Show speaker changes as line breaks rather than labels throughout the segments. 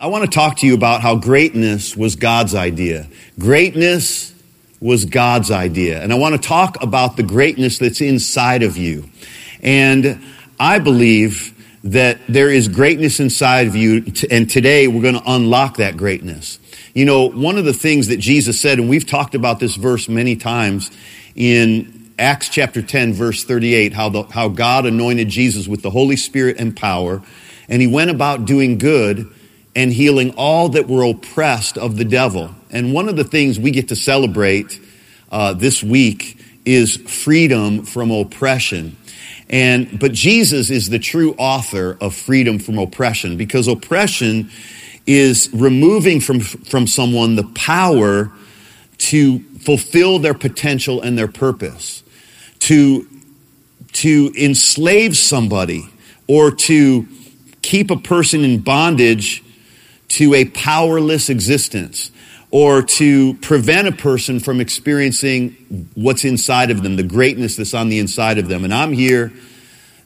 I want to talk to you about how greatness was God's idea. Greatness was God's idea. And I want to talk about the greatness that's inside of you. And I believe that there is greatness inside of you, and today we're going to unlock that greatness. You know, one of the things that Jesus said, and we've talked about this verse many times in Acts chapter 10, verse 38, how, the, how God anointed Jesus with the Holy Spirit and power, and he went about doing good and healing all that were oppressed of the devil. And one of the things we get to celebrate uh, this week is freedom from oppression. And but Jesus is the true author of freedom from oppression because oppression is removing from from someone the power to fulfill their potential and their purpose, to to enslave somebody or to keep a person in bondage to a powerless existence or to prevent a person from experiencing what's inside of them, the greatness that's on the inside of them. And I'm here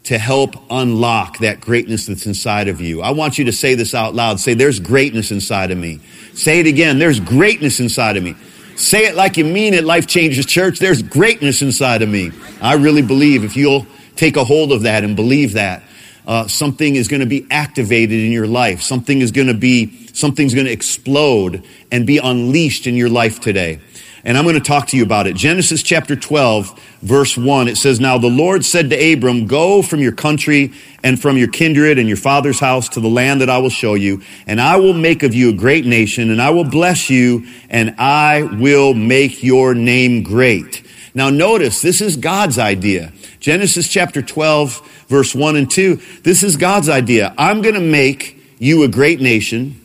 to help unlock that greatness that's inside of you. I want you to say this out loud. Say, there's greatness inside of me. Say it again. There's greatness inside of me. Say it like you mean it, Life Changers Church. There's greatness inside of me. I really believe if you'll take a hold of that and believe that, uh, something is going to be activated in your life. Something is going to be, something's going to explode and be unleashed in your life today. And I'm going to talk to you about it. Genesis chapter 12, verse 1, it says, Now the Lord said to Abram, Go from your country and from your kindred and your father's house to the land that I will show you, and I will make of you a great nation, and I will bless you, and I will make your name great. Now notice, this is God's idea. Genesis chapter 12, verse 1 and 2. This is God's idea. I'm going to make you a great nation.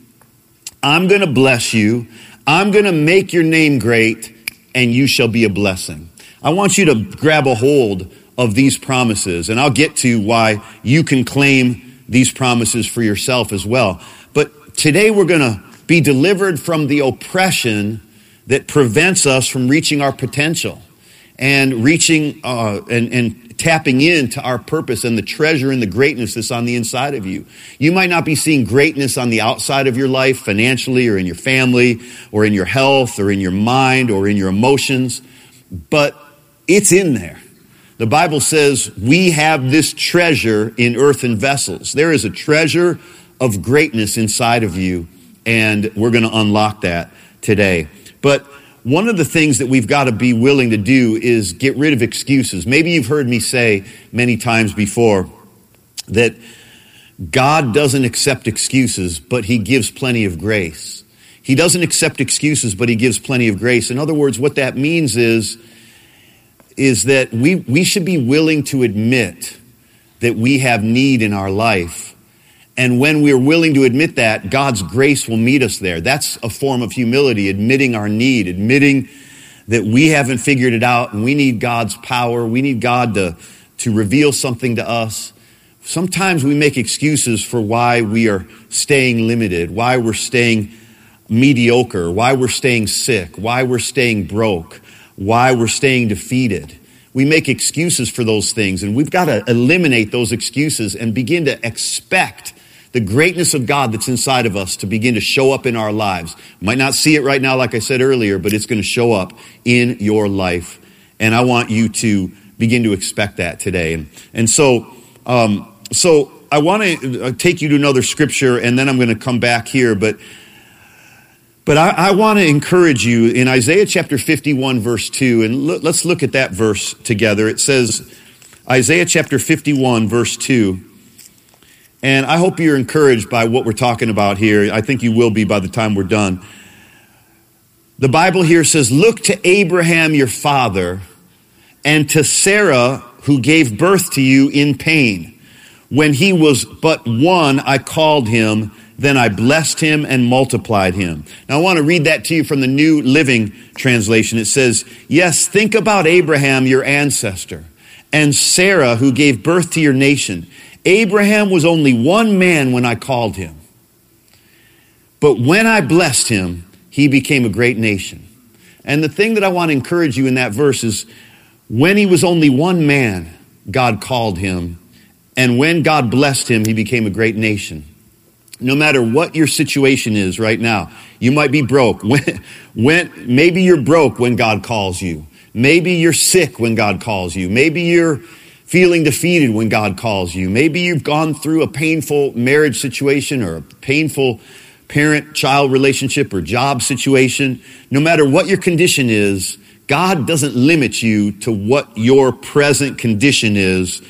I'm going to bless you. I'm going to make your name great, and you shall be a blessing. I want you to grab a hold of these promises, and I'll get to why you can claim these promises for yourself as well. But today we're going to be delivered from the oppression that prevents us from reaching our potential and reaching uh, and, and tapping into our purpose and the treasure and the greatness that's on the inside of you. You might not be seeing greatness on the outside of your life, financially or in your family or in your health or in your mind or in your emotions, but it's in there. The Bible says we have this treasure in earthen vessels. There is a treasure of greatness inside of you, and we're going to unlock that today. But one of the things that we've got to be willing to do is get rid of excuses. Maybe you've heard me say many times before that God doesn't accept excuses, but He gives plenty of grace. He doesn't accept excuses, but He gives plenty of grace. In other words, what that means is, is that we, we should be willing to admit that we have need in our life and when we're willing to admit that, God's grace will meet us there. That's a form of humility, admitting our need, admitting that we haven't figured it out and we need God's power. We need God to, to reveal something to us. Sometimes we make excuses for why we are staying limited, why we're staying mediocre, why we're staying sick, why we're staying broke, why we're staying defeated. We make excuses for those things, and we've got to eliminate those excuses and begin to expect the greatness of God that's inside of us to begin to show up in our lives. might not see it right now, like I said earlier, but it's going to show up in your life. And I want you to begin to expect that today. And, and so, um, so I want to uh, take you to another scripture and then I'm going to come back here, but but I, I want to encourage you in Isaiah chapter 51, verse 2, and look, let's look at that verse together. It says, Isaiah chapter 51, verse 2. And I hope you're encouraged by what we're talking about here. I think you will be by the time we're done. The Bible here says, Look to Abraham your father and to Sarah who gave birth to you in pain. When he was but one, I called him, then I blessed him and multiplied him. Now I want to read that to you from the New Living Translation. It says, Yes, think about Abraham, your ancestor, and Sarah who gave birth to your nation. Abraham was only one man when I called him. But when I blessed him, he became a great nation. And the thing that I want to encourage you in that verse is when he was only one man, God called him. And when God blessed him, he became a great nation. no matter what your situation is right now, you might be broke. When, when, maybe you're broke when God calls you. Maybe you're sick when God calls you. Maybe you're feeling defeated when God calls you. Maybe you've gone through a painful marriage situation or a painful parent child relationship or job situation. No matter what your condition is, God doesn't limit you to what your present condition is.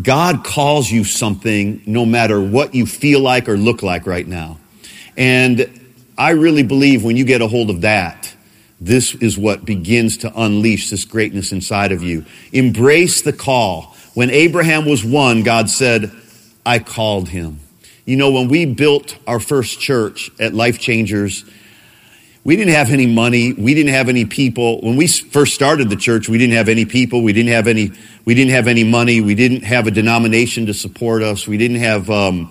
God calls you something no matter what you feel like or look like right now. And I really believe when you get a hold of that, this is what begins to unleash this greatness inside of you. Embrace the call. When Abraham was one, God said, I called him. You know, when we built our first church at Life Changers, we didn't have any money. We didn't have any people. When we first started the church, we didn't have any people. We didn't have any, we didn't have any money. We didn't have a denomination to support us. We didn't have, um,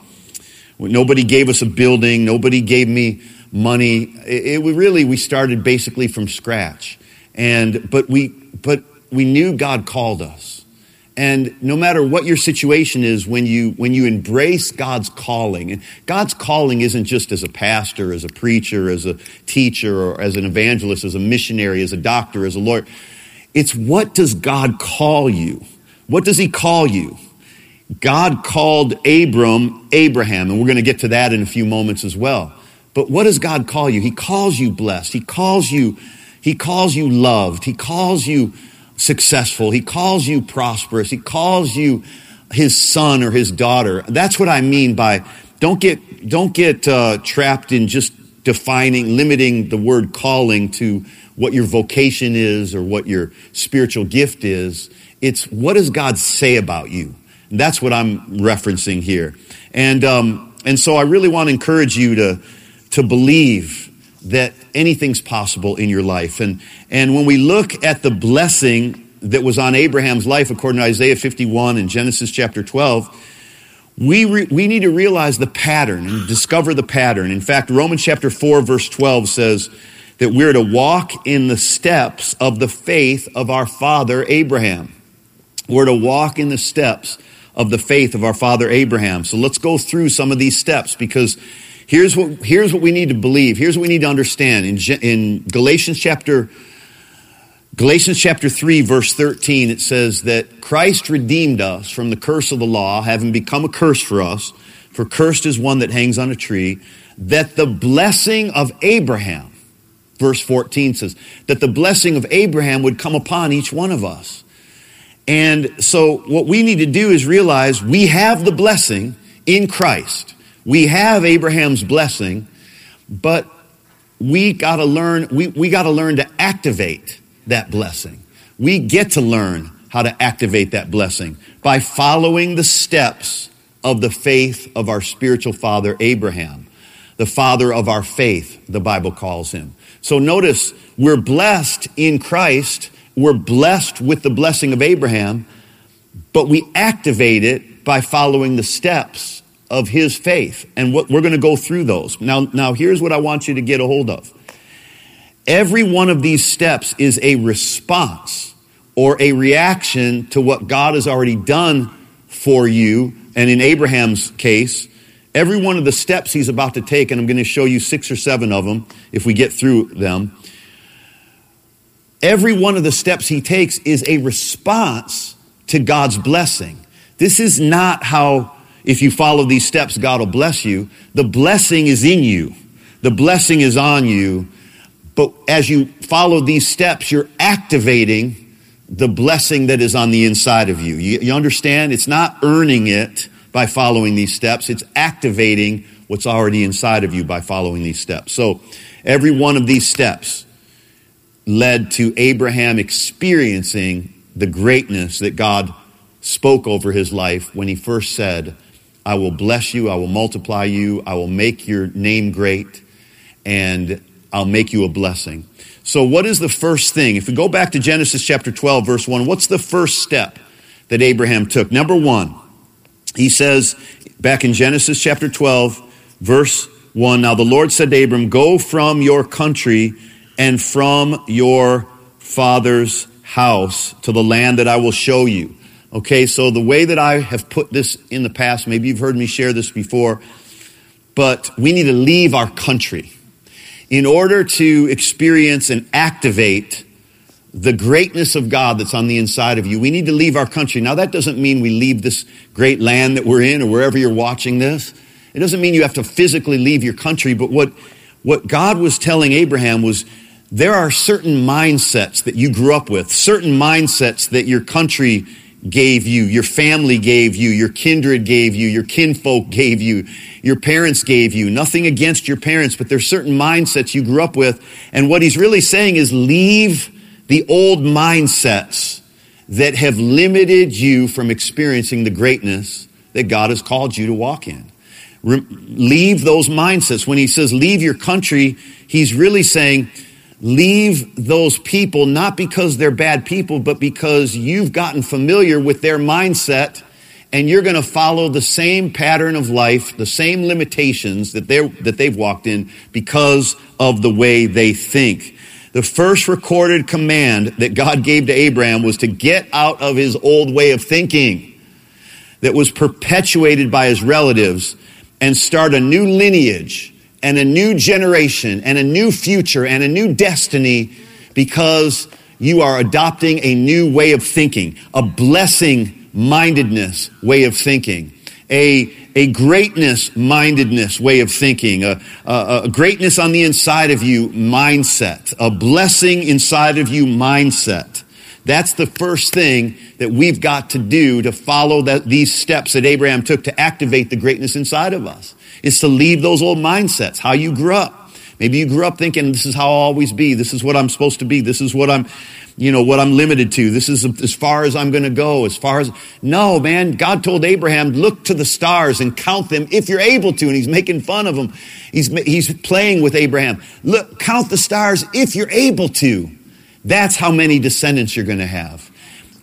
nobody gave us a building. Nobody gave me money. It, it really, we started basically from scratch. And, but we, but we knew God called us. And no matter what your situation is, when you, when you embrace God's calling, and God's calling isn't just as a pastor, as a preacher, as a teacher, or as an evangelist, as a missionary, as a doctor, as a lawyer. It's what does God call you? What does he call you? God called Abram Abraham, and we're going to get to that in a few moments as well. But what does God call you? He calls you blessed. He calls you, he calls you loved. He calls you successful. He calls you prosperous. He calls you his son or his daughter. That's what I mean by don't get don't get uh, trapped in just defining, limiting the word calling to what your vocation is or what your spiritual gift is. It's what does God say about you? That's what I'm referencing here. And um, and so I really want to encourage you to to believe that anything's possible in your life. And, and when we look at the blessing that was on Abraham's life, according to Isaiah 51 and Genesis chapter 12, we, re, we need to realize the pattern and discover the pattern. In fact, Romans chapter 4 verse 12 says that we're to walk in the steps of the faith of our father Abraham. We're to walk in the steps of the faith of our father Abraham. So let's go through some of these steps because Here's what, here's what we need to believe. Here's what we need to understand. In, in Galatians chapter, Galatians chapter 3 verse 13, it says that Christ redeemed us from the curse of the law, having become a curse for us, for cursed is one that hangs on a tree, that the blessing of Abraham, verse 14 says, that the blessing of Abraham would come upon each one of us. And so what we need to do is realize we have the blessing in Christ. We have Abraham's blessing, but we gotta learn, we, we gotta learn to activate that blessing. We get to learn how to activate that blessing by following the steps of the faith of our spiritual father Abraham, the father of our faith, the Bible calls him. So notice, we're blessed in Christ, we're blessed with the blessing of Abraham, but we activate it by following the steps of his faith. And what, we're going to go through those. Now, now here's what I want you to get a hold of. Every one of these steps is a response or a reaction to what God has already done for you. And in Abraham's case, every one of the steps he's about to take, and I'm going to show you six or seven of them if we get through them. Every one of the steps he takes is a response to God's blessing. This is not how if you follow these steps, God will bless you. The blessing is in you. The blessing is on you. But as you follow these steps, you're activating the blessing that is on the inside of you. You, you understand? It's not earning it by following these steps. It's activating what's already inside of you by following these steps. So every one of these steps led to Abraham experiencing the greatness that God spoke over his life when he first said, I will bless you. I will multiply you. I will make your name great and I'll make you a blessing. So what is the first thing? If we go back to Genesis chapter 12 verse 1, what's the first step that Abraham took? Number one, he says back in Genesis chapter 12 verse 1, now the Lord said to Abram, go from your country and from your father's house to the land that I will show you. Okay, so the way that I have put this in the past, maybe you've heard me share this before. but we need to leave our country in order to experience and activate the greatness of God that's on the inside of you. We need to leave our country. Now, that doesn't mean we leave this great land that we're in or wherever you're watching this. It doesn't mean you have to physically leave your country, but what, what God was telling Abraham was there are certain mindsets that you grew up with, certain mindsets that your country gave you, your family gave you, your kindred gave you, your kinfolk gave you, your parents gave you. Nothing against your parents, but there's certain mindsets you grew up with. And what he's really saying is leave the old mindsets that have limited you from experiencing the greatness that God has called you to walk in. Re- leave those mindsets. When he says leave your country, he's really saying, leave those people not because they're bad people, but because you've gotten familiar with their mindset and you're going to follow the same pattern of life, the same limitations that they that they've walked in because of the way they think. The first recorded command that God gave to Abraham was to get out of his old way of thinking that was perpetuated by his relatives and start a new lineage and a new generation and a new future and a new destiny because you are adopting a new way of thinking, a blessing mindedness way of thinking, a, a greatness mindedness way of thinking, a, a, a greatness on the inside of you mindset, a blessing inside of you mindset. That's the first thing that we've got to do to follow that, these steps that Abraham took to activate the greatness inside of us is to leave those old mindsets, how you grew up. Maybe you grew up thinking this is how I'll always be. This is what I'm supposed to be. This is what I'm, you know, what I'm limited to. This is as far as I'm going to go. As far as, no, man, God told Abraham, look to the stars and count them if you're able to. And he's making fun of him. He's, he's playing with Abraham. Look, count the stars if you're able to. That's how many descendants you're going to have.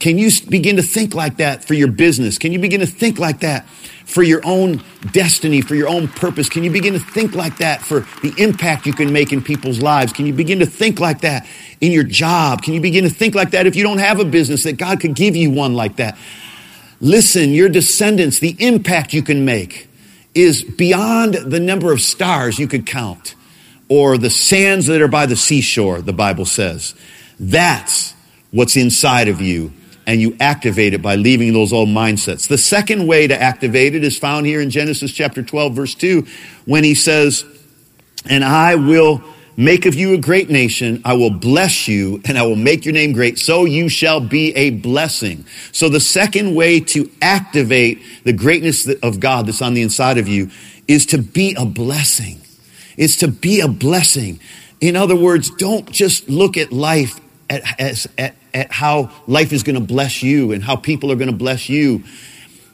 Can you begin to think like that for your business? Can you begin to think like that for your own destiny, for your own purpose? Can you begin to think like that for the impact you can make in people's lives? Can you begin to think like that in your job? Can you begin to think like that if you don't have a business that God could give you one like that? Listen, your descendants, the impact you can make is beyond the number of stars you could count or the sands that are by the seashore, the Bible says. That's what's inside of you and you activate it by leaving those old mindsets. The second way to activate it is found here in Genesis chapter 12 verse 2 when he says, and I will make of you a great nation. I will bless you and I will make your name great. So you shall be a blessing. So the second way to activate the greatness of God that's on the inside of you is to be a blessing. Is to be a blessing. In other words, don't just look at life at, as, at, at how life is going to bless you and how people are going to bless you.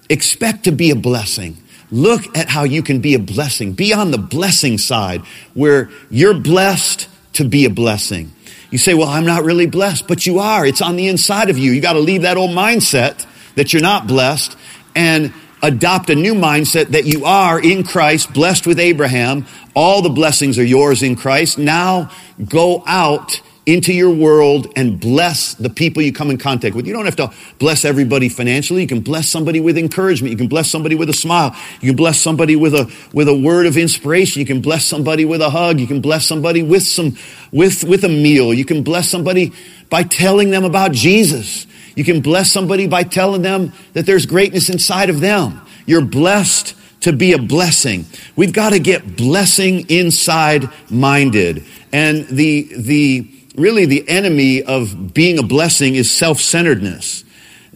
Expect to be a blessing. Look at how you can be a blessing. Be on the blessing side where you're blessed to be a blessing. You say, well, I'm not really blessed, but you are. It's on the inside of you. You got to leave that old mindset that you're not blessed and adopt a new mindset that you are in Christ, blessed with Abraham. All the blessings are yours in Christ. Now go out into your world and bless the people you come in contact with. You don't have to bless everybody financially. You can bless somebody with encouragement. You can bless somebody with a smile. You can bless somebody with a, with a word of inspiration. You can bless somebody with a hug. You can bless somebody with some, with, with a meal. You can bless somebody by telling them about Jesus. You can bless somebody by telling them that there's greatness inside of them. You're blessed to be a blessing. We've got to get blessing inside minded. And the, the, really the enemy of being a blessing is self-centeredness,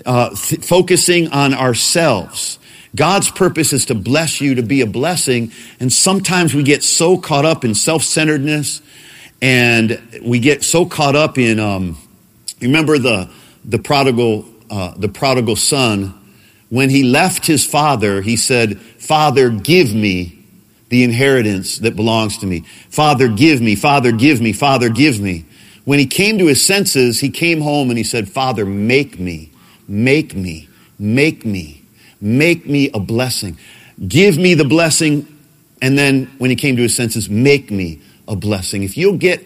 uh, th- focusing on ourselves. God's purpose is to bless you, to be a blessing. And sometimes we get so caught up in self-centeredness and we get so caught up in, um, remember the, the prodigal, uh, the prodigal son, when he left his father, he said, Father, give me the inheritance that belongs to me. Father, give me, Father, give me, Father, give me. When he came to his senses, he came home and he said, Father, make me, make me, make me, make me a blessing. Give me the blessing. And then when he came to his senses, make me a blessing. If you'll get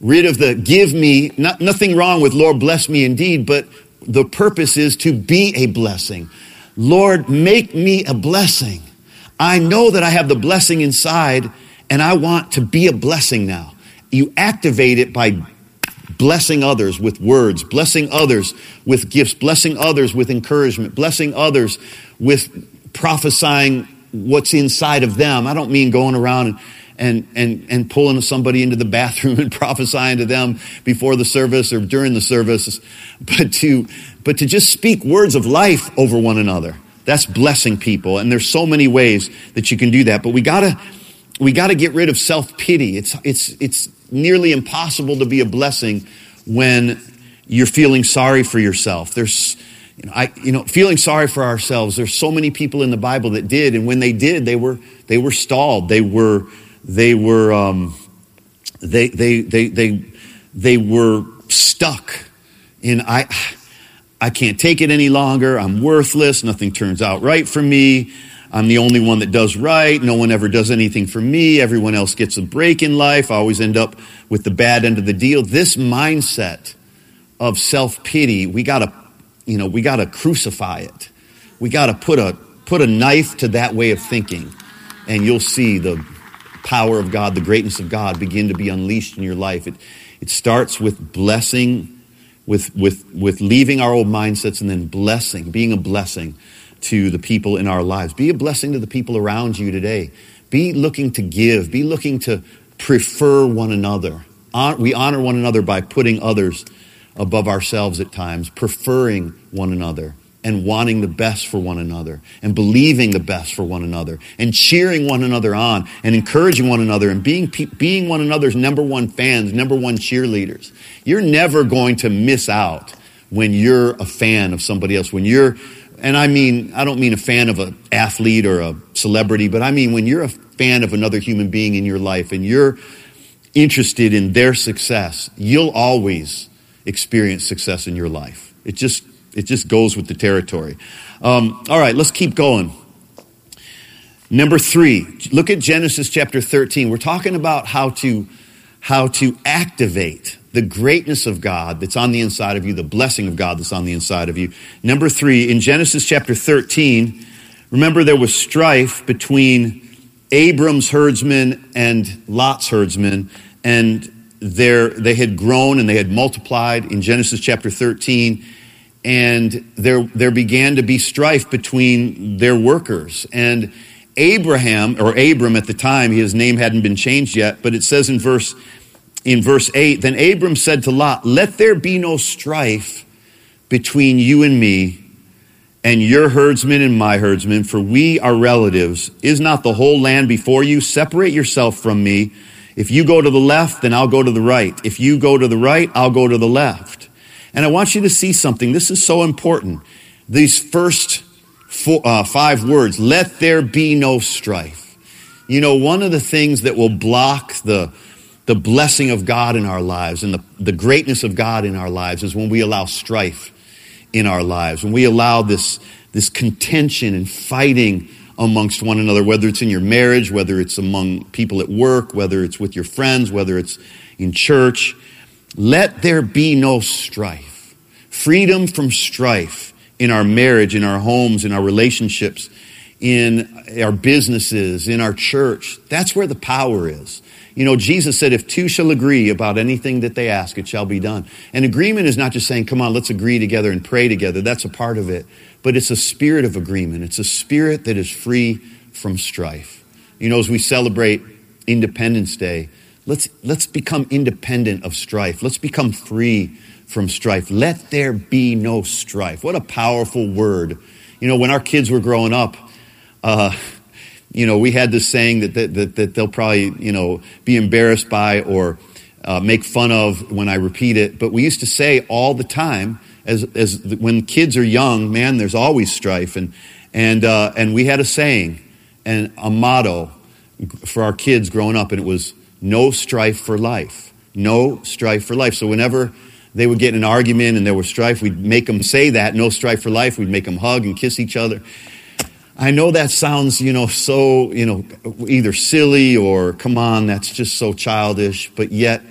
rid of the give me, not, nothing wrong with Lord bless me indeed, but the purpose is to be a blessing. Lord, make me a blessing. I know that I have the blessing inside and I want to be a blessing now. You activate it by blessing others with words, blessing others with gifts, blessing others with encouragement, blessing others with prophesying what's inside of them. I don't mean going around and and, and, and pulling somebody into the bathroom and prophesying to them before the service or during the service, but to, but to just speak words of life over one another. That's blessing people. And there's so many ways that you can do that, but we gotta, we gotta get rid of self-pity. It's, it's, it's nearly impossible to be a blessing when you're feeling sorry for yourself. There's, you know, I, you know, feeling sorry for ourselves. There's so many people in the Bible that did, and when they did, they were, they were stalled. They were, they were, um, they, they, they, they, they were stuck in, I, I can't take it any longer. I'm worthless. Nothing turns out right for me. I'm the only one that does right. No one ever does anything for me. Everyone else gets a break in life. I always end up with the bad end of the deal. This mindset of self-pity, we gotta, you know, we gotta crucify it. We gotta put a, put a knife to that way of thinking and you'll see the power of God, the greatness of God begin to be unleashed in your life. It, it starts with blessing, with, with, with leaving our old mindsets and then blessing, being a blessing to the people in our lives. Be a blessing to the people around you today. Be looking to give. Be looking to prefer one another. We honor one another by putting others above ourselves at times, preferring one another and wanting the best for one another and believing the best for one another and cheering one another on and encouraging one another and being, being one another's number one fans, number one cheerleaders. You're never going to miss out when you're a fan of somebody else, when you're and I mean, I don't mean a fan of an athlete or a celebrity, but I mean when you're a fan of another human being in your life and you're interested in their success, you'll always experience success in your life. It just, it just goes with the territory. Um, all right, let's keep going. Number three, look at Genesis chapter 13. We're talking about how to, how to activate the greatness of God that's on the inside of you, the blessing of God that's on the inside of you. Number three, in Genesis chapter 13, remember there was strife between Abram's herdsmen and Lot's herdsmen, and there, they had grown and they had multiplied in Genesis chapter 13, and there, there began to be strife between their workers. And Abraham, or Abram at the time, his name hadn't been changed yet, but it says in verse in verse 8, then Abram said to Lot, Let there be no strife between you and me, and your herdsmen and my herdsmen, for we are relatives. Is not the whole land before you? Separate yourself from me. If you go to the left, then I'll go to the right. If you go to the right, I'll go to the left. And I want you to see something. This is so important. These first four, uh, five words, let there be no strife. You know, one of the things that will block the the blessing of God in our lives and the, the greatness of God in our lives is when we allow strife in our lives, when we allow this, this contention and fighting amongst one another, whether it's in your marriage, whether it's among people at work, whether it's with your friends, whether it's in church. Let there be no strife. Freedom from strife in our marriage, in our homes, in our relationships, in our businesses, in our church. That's where the power is. You know, Jesus said, if two shall agree about anything that they ask, it shall be done. And agreement is not just saying, come on, let's agree together and pray together. That's a part of it. But it's a spirit of agreement. It's a spirit that is free from strife. You know, as we celebrate Independence Day, let's, let's become independent of strife. Let's become free from strife. Let there be no strife. What a powerful word. You know, when our kids were growing up, uh, you know, we had this saying that, that, that, they'll probably, you know, be embarrassed by or uh, make fun of when I repeat it. But we used to say all the time, as, as when kids are young, man, there's always strife. And, and, uh, and we had a saying and a motto for our kids growing up, and it was no strife for life. No strife for life. So whenever they would get in an argument and there was strife, we'd make them say that, no strife for life. We'd make them hug and kiss each other. I know that sounds, you know, so, you know, either silly or come on, that's just so childish, but yet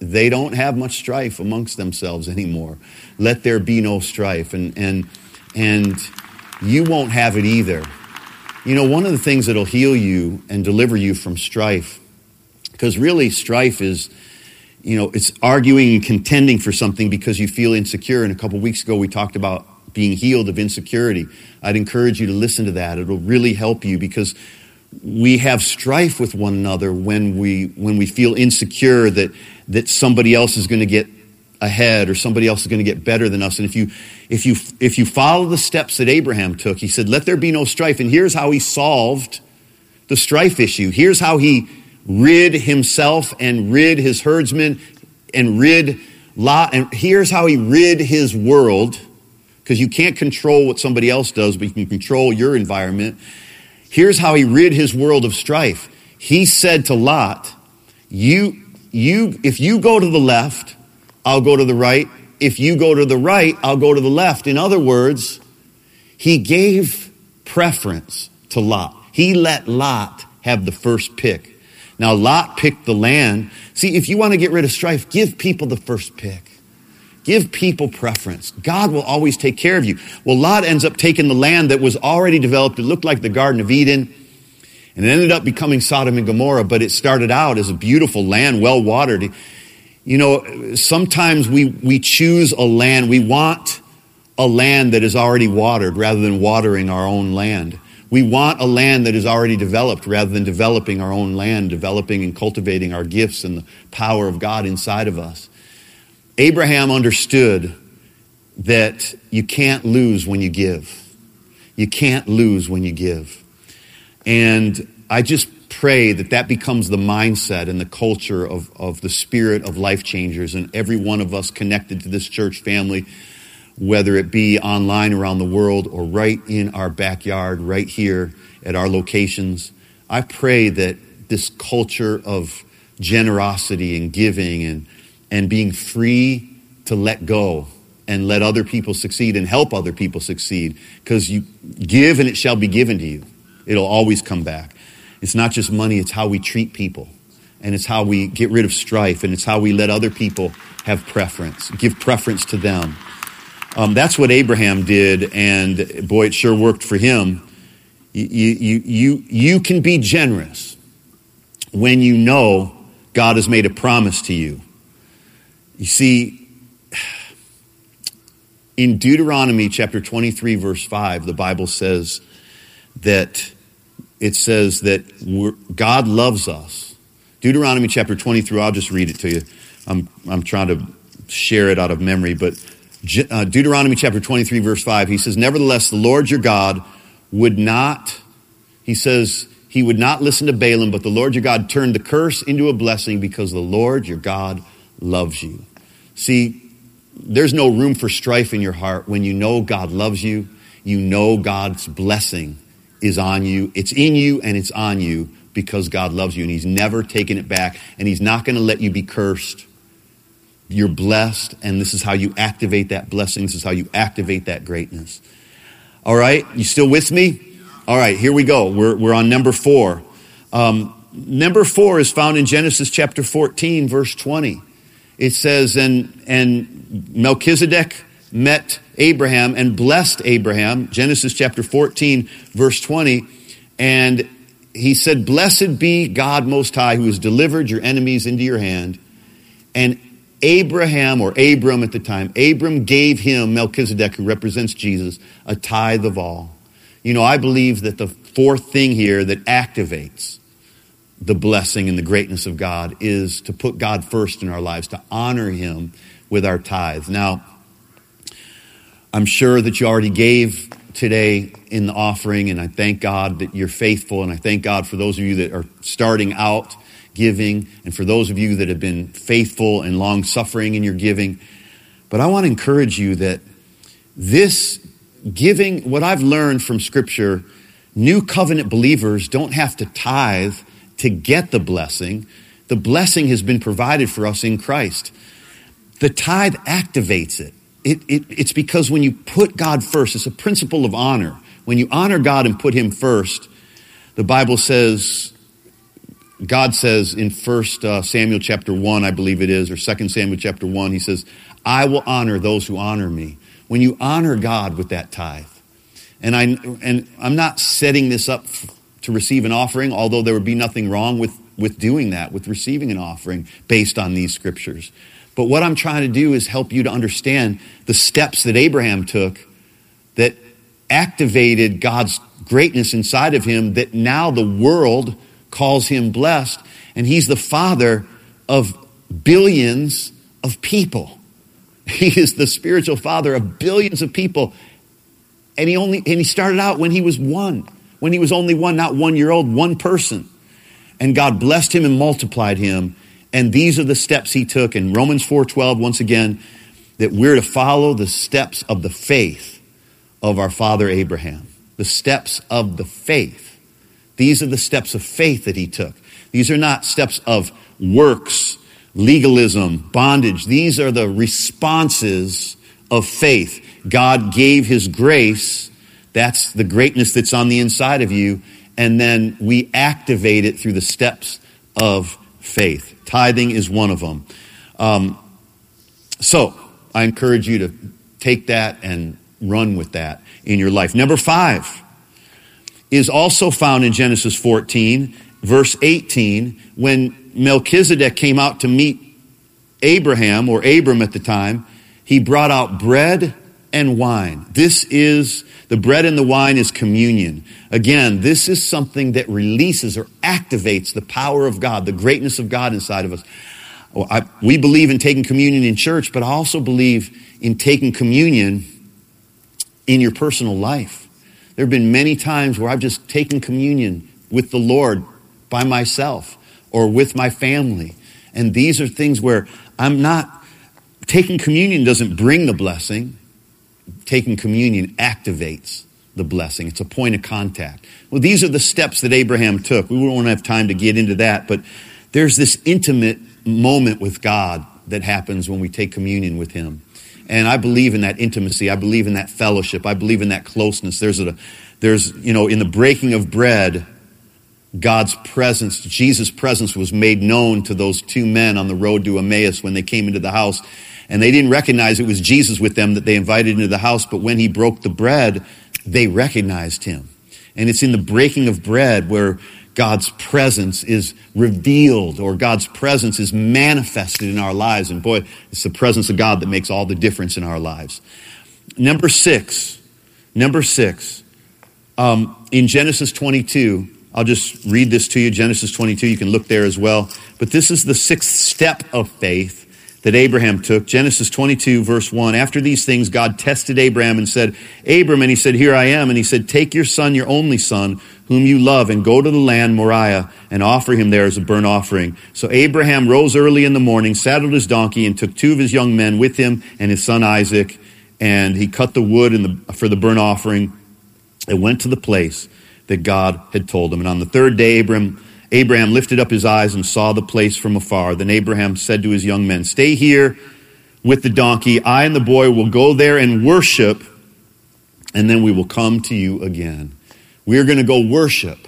they don't have much strife amongst themselves anymore. Let there be no strife and and and you won't have it either You know, one of the things that'll heal you and deliver you from strife, because really strife is, you know, it's arguing and contending for something because you feel insecure. And a couple weeks ago, we talked about being healed of insecurity. I'd encourage you to listen to that. It'll really help you because we have strife with one another when we when we feel insecure that that somebody else is going to get ahead or somebody else is going to get better than us and if you if you if you follow the steps that Abraham took he said let there be no strife and here's how he solved the strife issue here's how he rid himself and rid his herdsmen and rid Lot and here's how he rid his world because you can't control what somebody else does but you can control your environment Here's how he rid his world of strife. He said to Lot, you, you, if you go to the left, I'll go to the right. If you go to the right, I'll go to the left. In other words, he gave preference to Lot. He let Lot have the first pick. Now, Lot picked the land. See, if you want to get rid of strife, give people the first pick. Give people preference. God will always take care of you. Well, Lot ends up taking the land that was already developed. It looked like the Garden of Eden. And it ended up becoming Sodom and Gomorrah, but it started out as a beautiful land, well watered. You know, sometimes we, we choose a land, we want a land that is already watered rather than watering our own land. We want a land that is already developed rather than developing our own land, developing and cultivating our gifts and the power of God inside of us. Abraham understood that you can't lose when you give. You can't lose when you give. And I just pray that that becomes the mindset and the culture of, of the spirit of life changers and every one of us connected to this church family, whether it be online around the world or right in our backyard, right here at our locations. I pray that this culture of generosity and giving and and being free to let go and let other people succeed and help other people succeed because you give and it shall be given to you. It'll always come back. It's not just money, it's how we treat people. And it's how we get rid of strife and it's how we let other people have preference, give preference to them. Um, that's what Abraham did, and boy, it sure worked for him. You, you, you, you can be generous when you know God has made a promise to you you see, in Deuteronomy chapter 23, verse 5, the Bible says that it says that God loves us. Deuteronomy chapter 23, I'll just read it to you. I'm, I'm trying to share it out of memory, but uh, Deuteronomy chapter 23, verse 5, he says, Nevertheless, the Lord your God would not, he says, he would not listen to Balaam, but the Lord your God turned the curse into a blessing because the Lord your God loves you. See, there's no room for strife in your heart when you know God loves you, you know God's blessing is on you, it's in you and it's on you because God loves you and He's never taken it back and He's not going to let you be cursed. You're blessed and this is how you activate that blessing. This is how you activate that greatness. All right, you still with me? All right, here we go. We're, we're on number four. Um, number four is found in Genesis chapter 14, verse 20 it says, and, and Melchizedek met Abraham and blessed Abraham, Genesis chapter 14, verse 20. And he said, Blessed be God Most High, who has delivered your enemies into your hand. And Abraham, or Abram at the time, Abram gave him, Melchizedek, who represents Jesus, a tithe of all. You know, I believe that the fourth thing here that activates the blessing and the greatness of God is to put God first in our lives, to honor Him with our tithes. Now, I'm sure that you already gave today in the offering, and I thank God that you're faithful, and I thank God for those of you that are starting out giving, and for those of you that have been faithful and long suffering in your giving. But I want to encourage you that this giving, what I've learned from Scripture, new covenant believers don't have to tithe to get the blessing. The blessing has been provided for us in Christ. The tithe activates it. It, it. It's because when you put God first, it's a principle of honor. When you honor God and put Him first, the Bible says, God says in First uh, Samuel chapter 1, I believe it is, or Second Samuel chapter 1, He says, I will honor those who honor me. When you honor God with that tithe, And, I, and I'm not setting this up to receive an offering, although there would be nothing wrong with, with doing that, with receiving an offering based on these scriptures. But what I'm trying to do is help you to understand the steps that Abraham took that activated God's greatness inside of him that now the world calls him blessed. And he's the father of billions of people. He is the spiritual father of billions of people. And he only, and he started out when he was one, when he was only one, not one year old, one person. And God blessed him and multiplied him. And these are the steps he took in Romans 4:12 once again that we're to follow the steps of the faith of our father Abraham. The steps of the faith. These are the steps of faith that he took. These are not steps of works legalism, bondage. These are the responses of faith. God gave his grace. That's the greatness that's on the inside of you. And then we activate it through the steps of faith. Tithing is one of them. Um, so I encourage you to take that and run with that in your life. Number five is also found in Genesis 14, verse 18, when Melchizedek came out to meet Abraham, or Abram at the time, he brought out bread and wine. This is, the bread and the wine is communion. Again, this is something that releases or activates the power of God, the greatness of God inside of us. I, we believe in taking communion in church, but I also believe in taking communion in your personal life. There have been many times where I've just taken communion with the Lord by myself or with my family. And these are things where I'm not, taking communion doesn't bring the blessing. Taking communion activates the blessing. It's a point of contact. Well, these are the steps that Abraham took. We won't have time to get into that, but there's this intimate moment with God that happens when we take communion with Him. And I believe in that intimacy. I believe in that fellowship. I believe in that closeness. There's a, there's, you know, in the breaking of bread, God's presence, Jesus' presence was made known to those two men on the road to Emmaus when they came into the house. And they didn't recognize it was Jesus with them that they invited into the house, but when he broke the bread, they recognized him. And it's in the breaking of bread where God's presence is revealed or God's presence is manifested in our lives. And boy, it's the presence of God that makes all the difference in our lives. Number six, number six, um, in Genesis 22, I'll just read this to you, Genesis 22. You can look there as well. But this is the sixth step of faith that Abraham took. Genesis 22, verse 1. After these things, God tested Abraham and said, Abram, and he said, Here I am. And he said, Take your son, your only son, whom you love, and go to the land Moriah and offer him there as a burnt offering. So Abraham rose early in the morning, saddled his donkey, and took two of his young men with him and his son Isaac. And he cut the wood the, for the burnt offering and went to the place that God had told him. And on the third day, Abraham, Abraham lifted up his eyes and saw the place from afar. Then Abraham said to his young men, Stay here with the donkey. I and the boy will go there and worship, and then we will come to you again. We are going to go worship.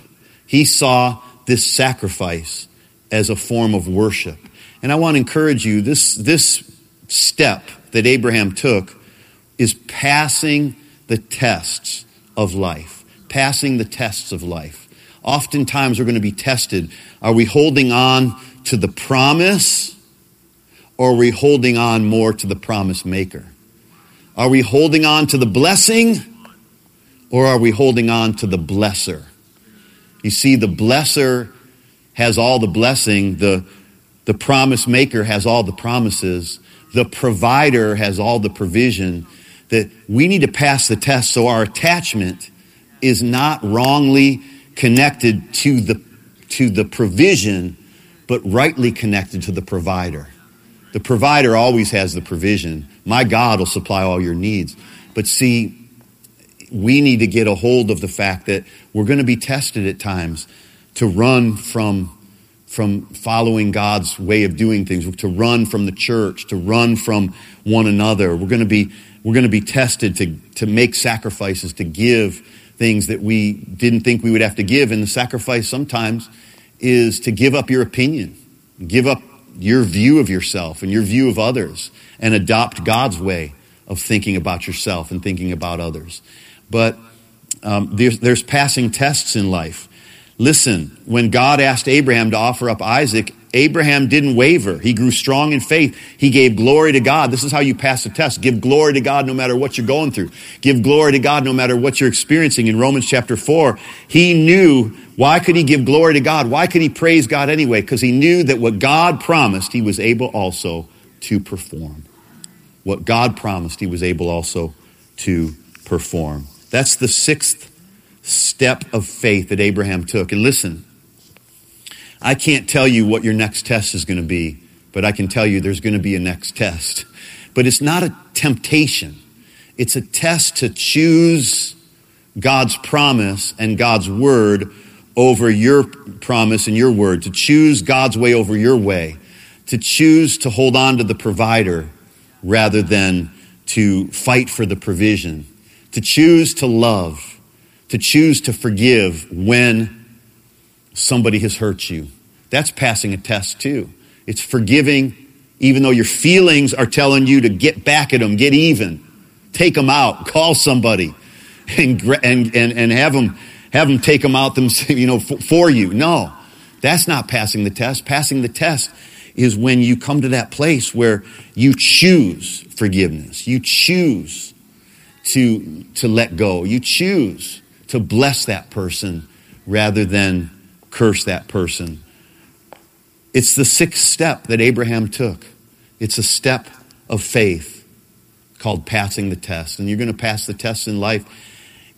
He saw this sacrifice as a form of worship. And I want to encourage you this, this step that Abraham took is passing the tests of life passing the tests of life. Oftentimes we're going to be tested. Are we holding on to the promise or are we holding on more to the promise maker? Are we holding on to the blessing or are we holding on to the blesser? You see, the blesser has all the blessing. The, the promise maker has all the promises. The provider has all the provision that we need to pass the test so our attachment is not wrongly connected to the, to the provision, but rightly connected to the provider. The provider always has the provision. My God will supply all your needs. But see, we need to get a hold of the fact that we're going to be tested at times to run from from following God's way of doing things, to run from the church, to run from one another. We're going to be we're going to be tested to to make sacrifices, to give things that we didn't think we would have to give. And the sacrifice sometimes is to give up your opinion, give up your view of yourself and your view of others, and adopt God's way of thinking about yourself and thinking about others. But um, there's, there's passing tests in life. Listen, when God asked Abraham to offer up Isaac, Abraham didn't waver. He grew strong in faith. He gave glory to God. This is how you pass the test. Give glory to God no matter what you're going through. Give glory to God no matter what you're experiencing. In Romans chapter 4, he knew why could he give glory to God? Why could he praise God anyway? Because he knew that what God promised, he was able also to perform. What God promised, he was able also to perform. That's the sixth step of faith that Abraham took. And listen, I can't tell you what your next test is going to be, but I can tell you there's going to be a next test. But it's not a temptation. It's a test to choose God's promise and God's word over your promise and your word, to choose God's way over your way, to choose to hold on to the provider rather than to fight for the provision, to choose to love, to choose to forgive when somebody has hurt you. That's passing a test too. It's forgiving even though your feelings are telling you to get back at them, get even, take them out, call somebody and, and, and, and have them, have them take them out them, you know, for you. No, that's not passing the test. Passing the test is when you come to that place where you choose forgiveness. You choose to, to let go. You choose to bless that person rather than curse that person. It's the sixth step that Abraham took. It's a step of faith called passing the test. And you're going to pass the test in life.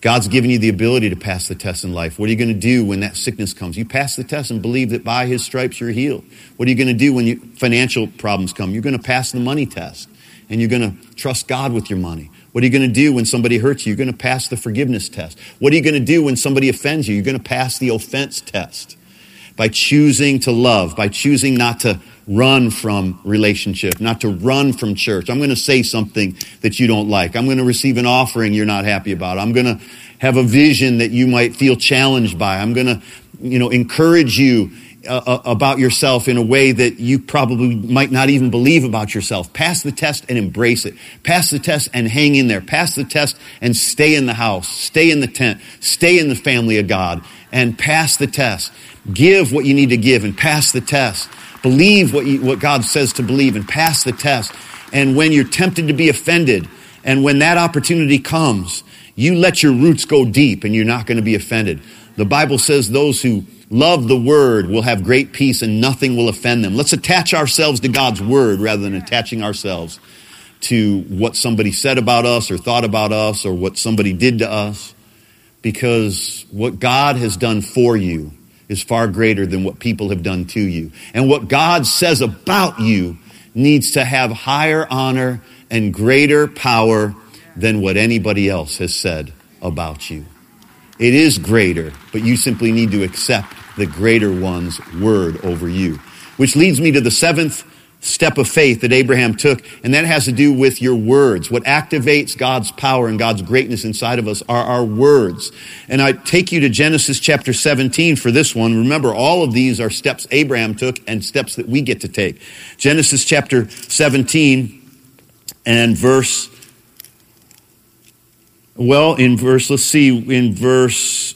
God's given you the ability to pass the test in life. What are you going to do when that sickness comes? You pass the test and believe that by his stripes you're healed. What are you going to do when you, financial problems come? You're going to pass the money test and you're going to trust God with your money. What are you going to do when somebody hurts you? You're going to pass the forgiveness test. What are you going to do when somebody offends you? You're going to pass the offense test by choosing to love, by choosing not to run from relationship, not to run from church. I'm going to say something that you don't like. I'm going to receive an offering you're not happy about. I'm going to have a vision that you might feel challenged by. I'm going to, you know, encourage you uh, uh, about yourself in a way that you probably might not even believe about yourself. Pass the test and embrace it. Pass the test and hang in there. Pass the test and stay in the house. Stay in the tent. Stay in the family of God and pass the test. Give what you need to give and pass the test. Believe what, you, what God says to believe and pass the test. And when you're tempted to be offended, and when that opportunity comes, you let your roots go deep and you're not going to be offended. The Bible says those who love the word will have great peace and nothing will offend them. Let's attach ourselves to God's word rather than attaching ourselves to what somebody said about us or thought about us or what somebody did to us. Because what God has done for you is far greater than what people have done to you. And what God says about you needs to have higher honor and greater power than what anybody else has said about you. It is greater, but you simply need to accept the greater one's word over you. Which leads me to the seventh step of faith that Abraham took, and that has to do with your words. What activates God's power and God's greatness inside of us are our words. And I take you to Genesis chapter 17 for this one. Remember, all of these are steps Abraham took and steps that we get to take. Genesis chapter 17 and verse, well, in verse, let's see, in verse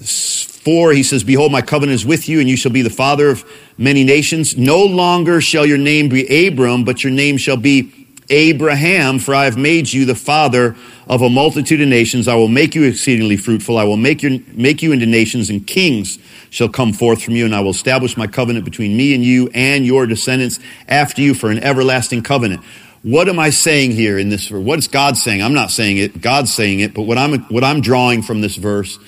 4, he says, Behold, my covenant is with you, and you shall be the father of many nations. No longer shall your name be Abram, but your name shall be Abraham, for I have made you the father of a multitude of nations. I will make you exceedingly fruitful. I will make, your, make you into nations, and kings shall come forth from you, and I will establish my covenant between me and you and your descendants after you for an everlasting covenant. What am I saying here in this verse? What is God saying? I'm not saying it. God's saying it. But what I'm, what I'm drawing from this verse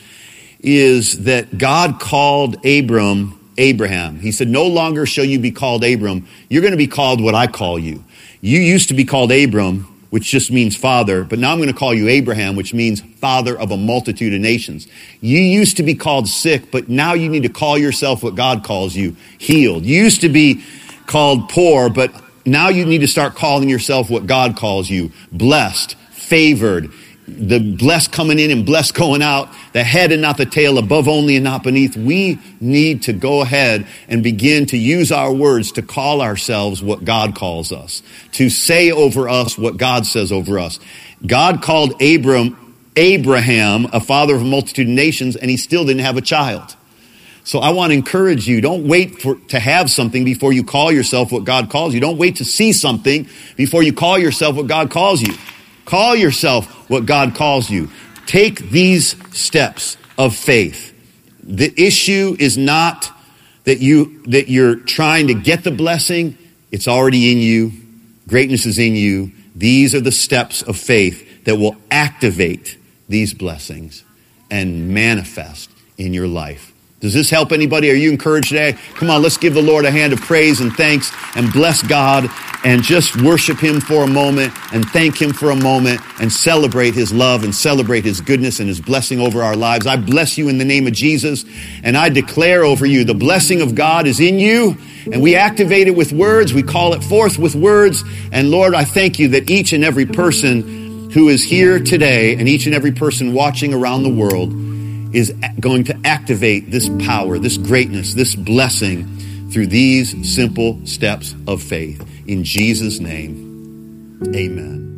is that God called Abram Abraham. He said, No longer shall you be called Abram. You're going to be called what I call you. You used to be called Abram, which just means father, but now I'm going to call you Abraham, which means father of a multitude of nations. You used to be called sick, but now you need to call yourself what God calls you healed. You used to be called poor, but now you need to start calling yourself what God calls you blessed, favored, the blessed coming in and blessed going out, the head and not the tail, above only and not beneath. We need to go ahead and begin to use our words to call ourselves what God calls us, to say over us what God says over us. God called Abram Abraham, a father of a multitude of nations, and he still didn't have a child. So I want to encourage you, don't wait for, to have something before you call yourself what God calls you. Don't wait to see something before you call yourself what God calls you. Call yourself what God calls you. Take these steps of faith. The issue is not that you, that you're trying to get the blessing. It's already in you. Greatness is in you. These are the steps of faith that will activate these blessings and manifest in your life. Does this help anybody? Are you encouraged today? Come on, let's give the Lord a hand of praise and thanks and bless God and just worship Him for a moment and thank Him for a moment and celebrate His love and celebrate His goodness and His blessing over our lives. I bless you in the name of Jesus and I declare over you the blessing of God is in you and we activate it with words. We call it forth with words. And Lord, I thank you that each and every person who is here today and each and every person watching around the world is going to activate this power, this greatness, this blessing through these simple steps of faith. In Jesus' name, amen.